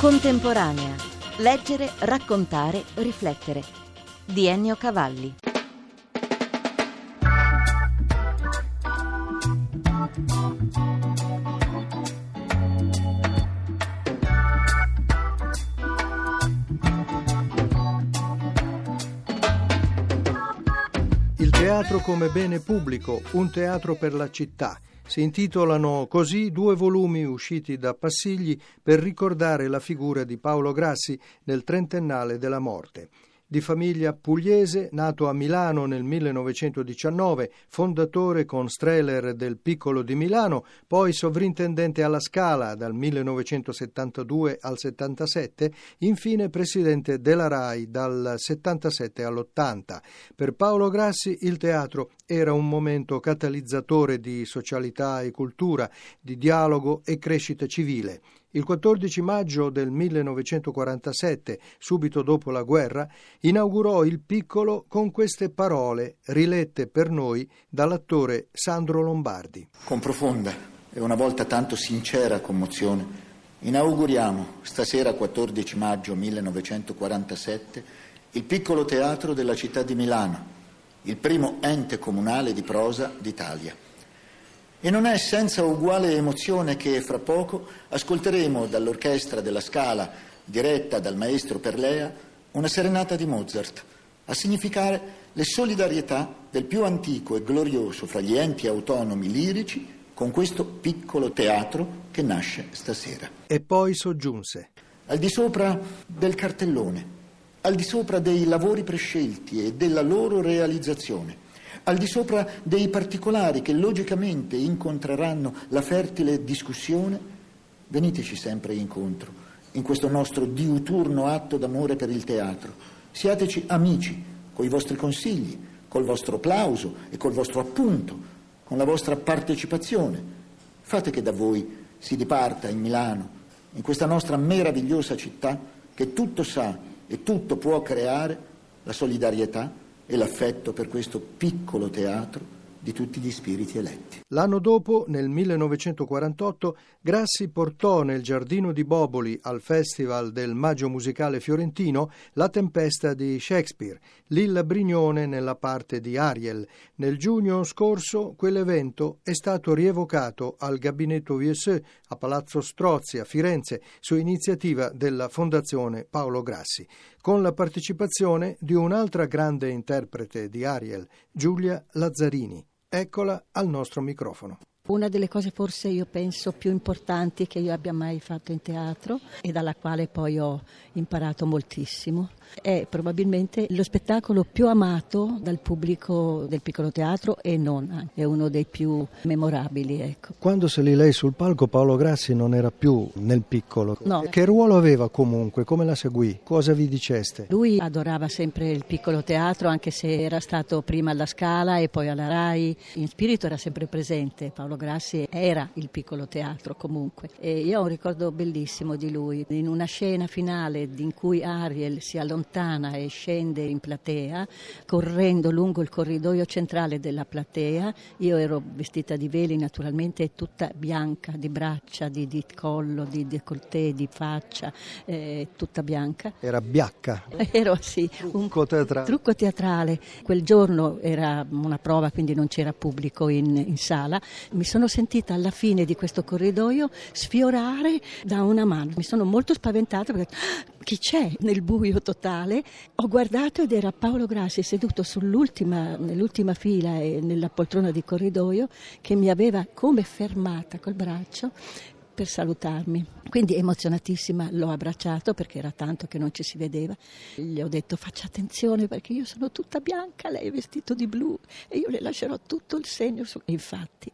Contemporanea. Leggere, raccontare, riflettere. Di Ennio Cavalli. Il teatro come bene pubblico, un teatro per la città. Si intitolano così due volumi usciti da Passigli per ricordare la figura di Paolo Grassi nel trentennale della morte. Di famiglia pugliese, nato a Milano nel 1919, fondatore con Streller del Piccolo di Milano, poi sovrintendente alla Scala dal 1972 al 77, infine presidente della RAI dal 77 all'80. Per Paolo Grassi il teatro era un momento catalizzatore di socialità e cultura, di dialogo e crescita civile. Il 14 maggio del 1947, subito dopo la guerra, inaugurò il piccolo con queste parole rilette per noi dall'attore Sandro Lombardi. Con profonda e una volta tanto sincera commozione, inauguriamo stasera 14 maggio 1947 il piccolo teatro della città di Milano, il primo ente comunale di prosa d'Italia. E non è senza uguale emozione che fra poco ascolteremo dall'orchestra della Scala, diretta dal maestro Perlea, una serenata di Mozart, a significare le solidarietà del più antico e glorioso fra gli enti autonomi lirici con questo piccolo teatro che nasce stasera. E poi soggiunse. Al di sopra del cartellone, al di sopra dei lavori prescelti e della loro realizzazione, al di sopra dei particolari che logicamente incontreranno la fertile discussione, veniteci sempre incontro in questo nostro diuturno atto d'amore per il teatro. Siateci amici coi vostri consigli, col vostro applauso e col vostro appunto, con la vostra partecipazione. Fate che da voi si diparta in Milano, in questa nostra meravigliosa città che tutto sa e tutto può creare la solidarietà e l'affetto per questo piccolo teatro di tutti gli spiriti eletti. L'anno dopo, nel 1948, Grassi portò nel giardino di Boboli al Festival del Maggio Musicale Fiorentino La Tempesta di Shakespeare, Lilla Brignone nella parte di Ariel. Nel giugno scorso quell'evento è stato rievocato al Gabinetto VSE a Palazzo Strozzi a Firenze su iniziativa della Fondazione Paolo Grassi, con la partecipazione di un'altra grande interprete di Ariel, Giulia Lazzarini. Eccola al nostro microfono. Una delle cose forse io penso più importanti che io abbia mai fatto in teatro e dalla quale poi ho imparato moltissimo è probabilmente lo spettacolo più amato dal pubblico del piccolo teatro e non, è uno dei più memorabili. Ecco. Quando salì lei sul palco Paolo Grassi non era più nel piccolo. No. Che ruolo aveva comunque? Come la seguì? Cosa vi diceste? Lui adorava sempre il piccolo teatro anche se era stato prima alla Scala e poi alla RAI. In spirito era sempre presente. Paolo Grassi era il piccolo teatro comunque. E io ho un ricordo bellissimo di lui. In una scena finale in cui Ariel si allontana e scende in platea, correndo lungo il corridoio centrale della platea. Io ero vestita di veli naturalmente, tutta bianca, di braccia, di, di collo, di décolleté, di faccia, eh, tutta bianca. Era biacca? Ero sì, un trucco teatrale. trucco teatrale. Quel giorno era una prova, quindi non c'era pubblico in, in sala. Mi sono sentita alla fine di questo corridoio sfiorare da una mano. Mi sono molto spaventata perché chi c'è nel buio totale. Ho guardato ed era Paolo Grassi seduto nell'ultima fila e nella poltrona di corridoio che mi aveva come fermata col braccio per salutarmi. Quindi emozionatissima l'ho abbracciato perché era tanto che non ci si vedeva. Gli ho detto faccia attenzione perché io sono tutta bianca, lei è vestito di blu e io le lascerò tutto il segno. Su... Infatti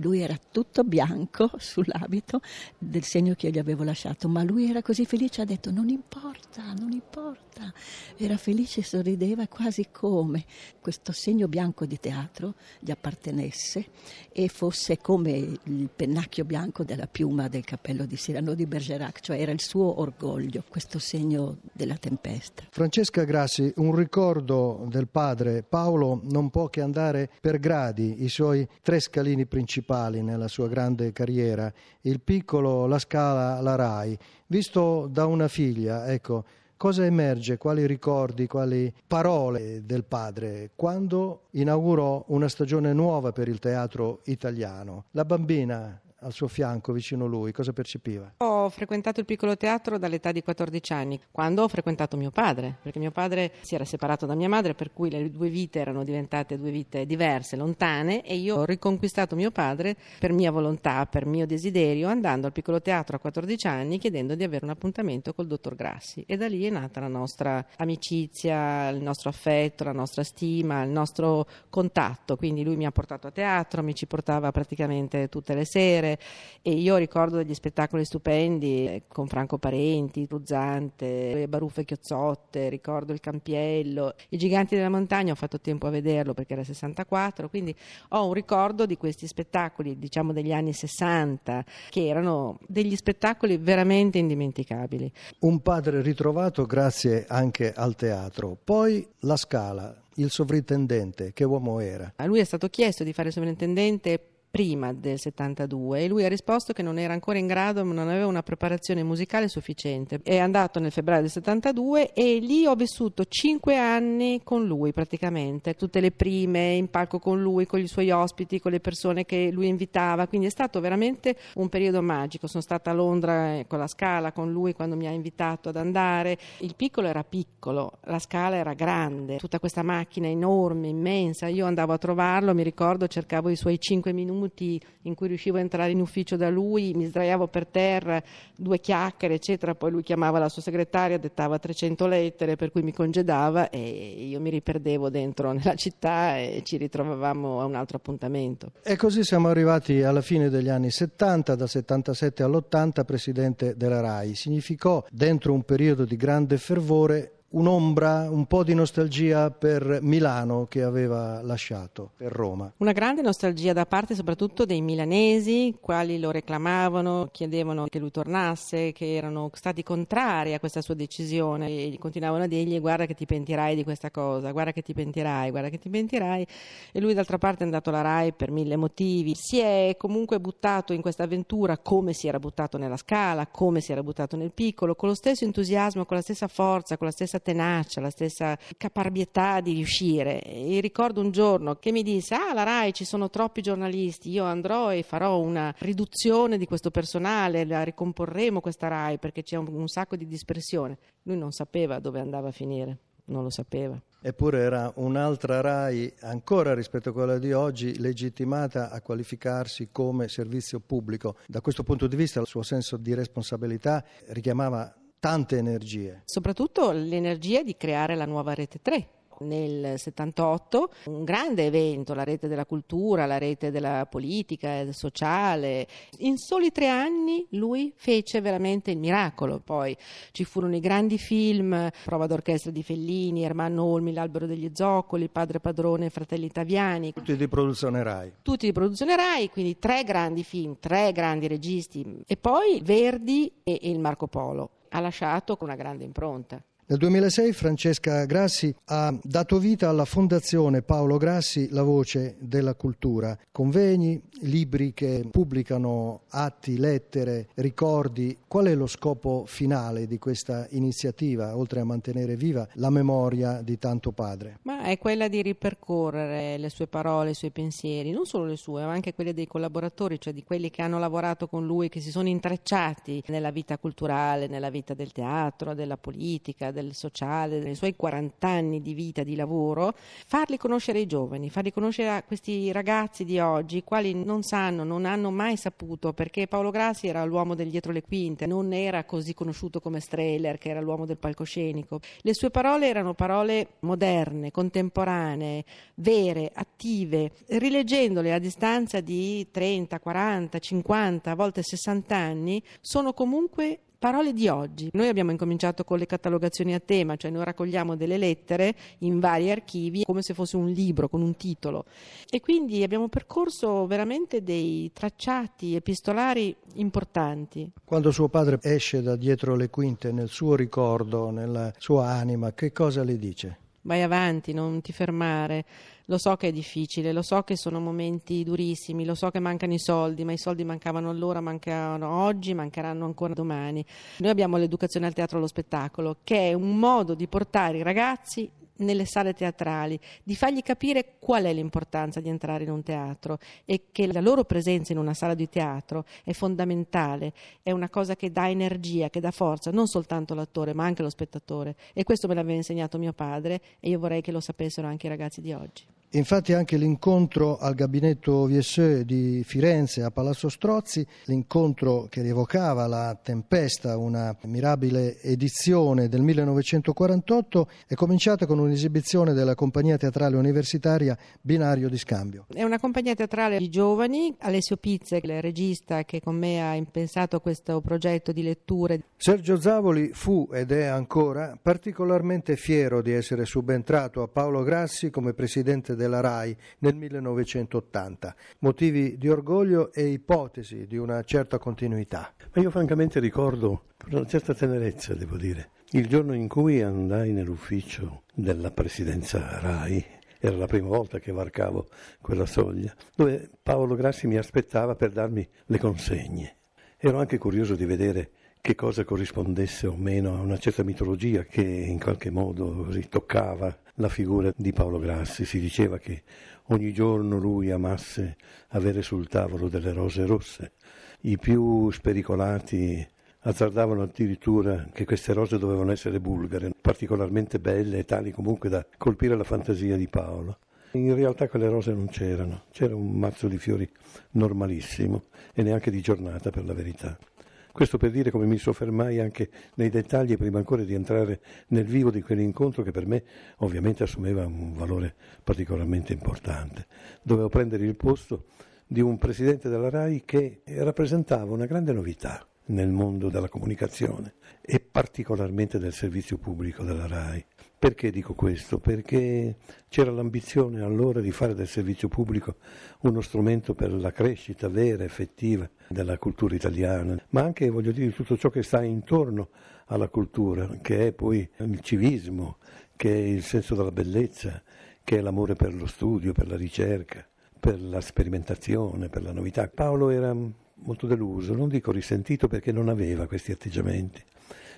lui era tutto bianco sull'abito del segno che io gli avevo lasciato, ma lui era così felice, ha detto non importa, non importa. Era felice, sorrideva quasi come questo segno bianco di teatro gli appartenesse e fosse come il pennacchio bianco della piuma del cappello di Cyrano di Bergerac, cioè era il suo orgoglio, questo segno della tempesta. Francesca Grassi, un ricordo del padre Paolo non può che andare per gradi, i suoi tre scalini principali nella sua grande carriera, il piccolo, la scala, la RAI. Visto da una figlia, ecco, cosa emerge, quali ricordi, quali parole del padre quando inaugurò una stagione nuova per il teatro italiano. La bambina al suo fianco, vicino a lui, cosa percepiva? Ho frequentato il piccolo teatro dall'età di 14 anni, quando ho frequentato mio padre, perché mio padre si era separato da mia madre, per cui le due vite erano diventate due vite diverse, lontane, e io ho riconquistato mio padre per mia volontà, per mio desiderio, andando al piccolo teatro a 14 anni chiedendo di avere un appuntamento col dottor Grassi. E da lì è nata la nostra amicizia, il nostro affetto, la nostra stima, il nostro contatto. Quindi lui mi ha portato a teatro, mi ci portava praticamente tutte le sere piacere e io ricordo degli spettacoli stupendi eh, con Franco Parenti, Ruzzante, Baruffe Chiozzotte, ricordo il Campiello, i Giganti della Montagna, ho fatto tempo a vederlo perché era 64, quindi ho un ricordo di questi spettacoli, diciamo degli anni 60, che erano degli spettacoli veramente indimenticabili. Un padre ritrovato grazie anche al teatro, poi la Scala, il sovrintendente, che uomo era? A lui è stato chiesto di fare il sovrintendente prima del 72 e lui ha risposto che non era ancora in grado, non aveva una preparazione musicale sufficiente. È andato nel febbraio del 72 e lì ho vissuto cinque anni con lui praticamente, tutte le prime in palco con lui, con i suoi ospiti, con le persone che lui invitava, quindi è stato veramente un periodo magico. Sono stata a Londra eh, con la Scala con lui quando mi ha invitato ad andare. Il piccolo era piccolo, la Scala era grande, tutta questa macchina enorme, immensa. Io andavo a trovarlo, mi ricordo, cercavo i suoi cinque minuti minuti in cui riuscivo a entrare in ufficio da lui, mi sdraiavo per terra, due chiacchiere, eccetera, poi lui chiamava la sua segretaria, dettava 300 lettere, per cui mi congedava e io mi riperdevo dentro nella città e ci ritrovavamo a un altro appuntamento. E così siamo arrivati alla fine degli anni 70, dal 77 all'80 presidente della RAI. Significò, dentro un periodo di grande fervore, un'ombra, un po' di nostalgia per Milano che aveva lasciato, per Roma. Una grande nostalgia da parte soprattutto dei milanesi, quali lo reclamavano, chiedevano che lui tornasse, che erano stati contrari a questa sua decisione e continuavano a dirgli guarda che ti pentirai di questa cosa, guarda che ti pentirai, guarda che ti pentirai. E lui d'altra parte è andato alla RAI per mille motivi. Si è comunque buttato in questa avventura come si era buttato nella scala, come si era buttato nel piccolo, con lo stesso entusiasmo, con la stessa forza, con la stessa stessa tenacia, la stessa caparbietà di riuscire. E ricordo un giorno che mi disse: Ah, la Rai ci sono troppi giornalisti, io andrò e farò una riduzione di questo personale, la ricomporremo questa Rai perché c'è un, un sacco di dispersione. Lui non sapeva dove andava a finire, non lo sapeva. Eppure era un'altra RAI, ancora rispetto a quella di oggi, legittimata a qualificarsi come servizio pubblico. Da questo punto di vista il suo senso di responsabilità richiamava tante energie. Soprattutto l'energia di creare la nuova rete 3 nel 78, un grande evento, la rete della cultura, la rete della politica, del sociale. In soli tre anni lui fece veramente il miracolo. Poi ci furono i grandi film, Prova d'orchestra di Fellini, Ermanno Olmi, L'albero degli zoccoli, Padre Padrone, Fratelli Italiani. Tutti di produzione RAI. Tutti di produzione RAI, quindi tre grandi film, tre grandi registi. E poi Verdi e il Marco Polo ha lasciato una grande impronta. Nel 2006 Francesca Grassi ha dato vita alla Fondazione Paolo Grassi, la voce della cultura, convegni, libri che pubblicano atti, lettere, ricordi. Qual è lo scopo finale di questa iniziativa, oltre a mantenere viva la memoria di tanto padre? Ma è quella di ripercorrere le sue parole, i suoi pensieri, non solo le sue, ma anche quelle dei collaboratori, cioè di quelli che hanno lavorato con lui, che si sono intrecciati nella vita culturale, nella vita del teatro, della politica, del sociale, nei suoi 40 anni di vita, di lavoro, farli conoscere ai giovani, farli conoscere a questi ragazzi di oggi, quali non sanno, non hanno mai saputo, perché Paolo Grassi era l'uomo del dietro le quinte, non era così conosciuto come Strehler, che era l'uomo del palcoscenico. Le sue parole erano parole moderne, contemporanee, vere, attive. Rileggendole a distanza di 30, 40, 50, a volte 60 anni, sono comunque parole di oggi. Noi abbiamo incominciato con le catalogazioni a tema, cioè noi raccogliamo delle lettere in vari archivi come se fosse un libro con un titolo e quindi abbiamo percorso veramente dei tracciati epistolari importanti. Quando suo padre esce da dietro le quinte nel suo ricordo, nella sua anima, che cosa le dice? Vai avanti, non ti fermare. Lo so che è difficile, lo so che sono momenti durissimi, lo so che mancano i soldi, ma i soldi mancavano allora, mancavano oggi, mancheranno ancora domani. Noi abbiamo l'educazione al teatro e allo spettacolo, che è un modo di portare i ragazzi nelle sale teatrali, di fargli capire qual è l'importanza di entrare in un teatro e che la loro presenza in una sala di teatro è fondamentale, è una cosa che dà energia, che dà forza, non soltanto l'attore ma anche lo spettatore. E questo me l'aveva insegnato mio padre e io vorrei che lo sapessero anche i ragazzi di oggi. Infatti anche l'incontro al gabinetto Viesseux di Firenze a Palazzo Strozzi, l'incontro che rievocava la Tempesta, una mirabile edizione del 1948, è cominciata con un'esibizione della compagnia teatrale universitaria Binario di Scambio. È una compagnia teatrale di giovani, Alessio Pizze, il regista che con me ha pensato questo progetto di letture. Sergio Zavoli fu ed è ancora particolarmente fiero di essere subentrato a Paolo Grassi come presidente della RAI nel 1980. Motivi di orgoglio e ipotesi di una certa continuità. Ma io francamente ricordo con una certa tenerezza, devo dire, il giorno in cui andai nell'ufficio della presidenza RAI era la prima volta che varcavo quella soglia, dove Paolo Grassi mi aspettava per darmi le consegne. Ero anche curioso di vedere che cosa corrispondesse o meno a una certa mitologia che in qualche modo ritoccava la figura di Paolo Grassi. Si diceva che ogni giorno lui amasse avere sul tavolo delle rose rosse. I più spericolati azzardavano addirittura che queste rose dovevano essere bulgare, particolarmente belle e tali comunque da colpire la fantasia di Paolo. In realtà quelle rose non c'erano, c'era un mazzo di fiori normalissimo e neanche di giornata per la verità. Questo per dire come mi soffermai anche nei dettagli prima ancora di entrare nel vivo di quell'incontro che per me ovviamente assumeva un valore particolarmente importante. Dovevo prendere il posto di un presidente della RAI che rappresentava una grande novità nel mondo della comunicazione e particolarmente del servizio pubblico della RAI. Perché dico questo? Perché c'era l'ambizione allora di fare del servizio pubblico uno strumento per la crescita vera, effettiva della cultura italiana, ma anche, voglio dire, tutto ciò che sta intorno alla cultura, che è poi il civismo, che è il senso della bellezza, che è l'amore per lo studio, per la ricerca, per la sperimentazione, per la novità. Paolo era molto deluso, non dico risentito perché non aveva questi atteggiamenti.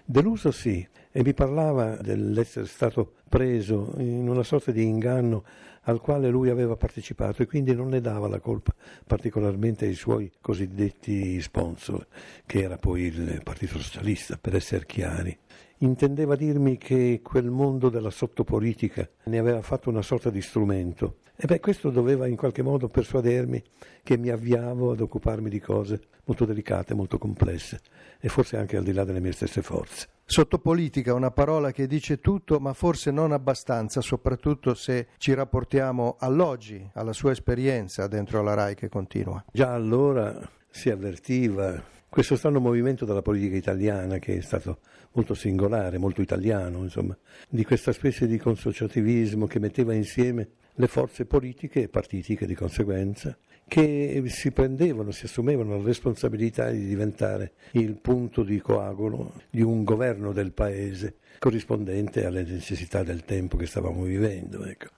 Deluso sì, e mi parlava dell'essere stato preso in una sorta di inganno al quale lui aveva partecipato e quindi non ne dava la colpa particolarmente ai suoi cosiddetti sponsor, che era poi il Partito Socialista, per essere chiari. Intendeva dirmi che quel mondo della sottopolitica ne aveva fatto una sorta di strumento e beh, questo doveva in qualche modo persuadermi che mi avviavo ad occuparmi di cose molto delicate, molto complesse e forse anche al di là delle mie stesse forze. Sottopolitica, una parola che dice tutto, ma forse non abbastanza, soprattutto se ci rapportiamo all'oggi, alla sua esperienza dentro la RAI che continua. Già allora si avvertiva questo strano movimento della politica italiana che è stato molto singolare, molto italiano, insomma, di questa specie di consociativismo che metteva insieme le forze politiche e partitiche di conseguenza che si prendevano, si assumevano la responsabilità di diventare il punto di coagulo di un governo del paese corrispondente alle necessità del tempo che stavamo vivendo. Ecco.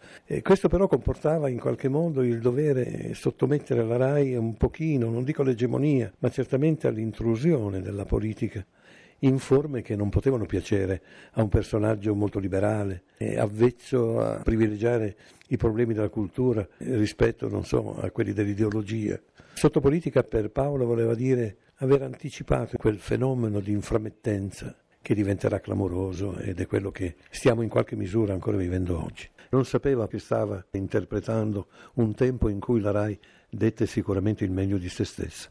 questo però comportava in qualche modo il dovere sottomettere la RAI un pochino, non dico all'egemonia, ma certamente all'intrusione della politica in forme che non potevano piacere a un personaggio molto liberale, avvezzo a privilegiare i problemi della cultura rispetto, non so, a quelli dell'ideologia. Sotto politica per Paolo voleva dire aver anticipato quel fenomeno di inframettenza che diventerà clamoroso ed è quello che stiamo in qualche misura ancora vivendo oggi. Non sapeva che stava interpretando un tempo in cui la RAI dette sicuramente il meglio di se stessa.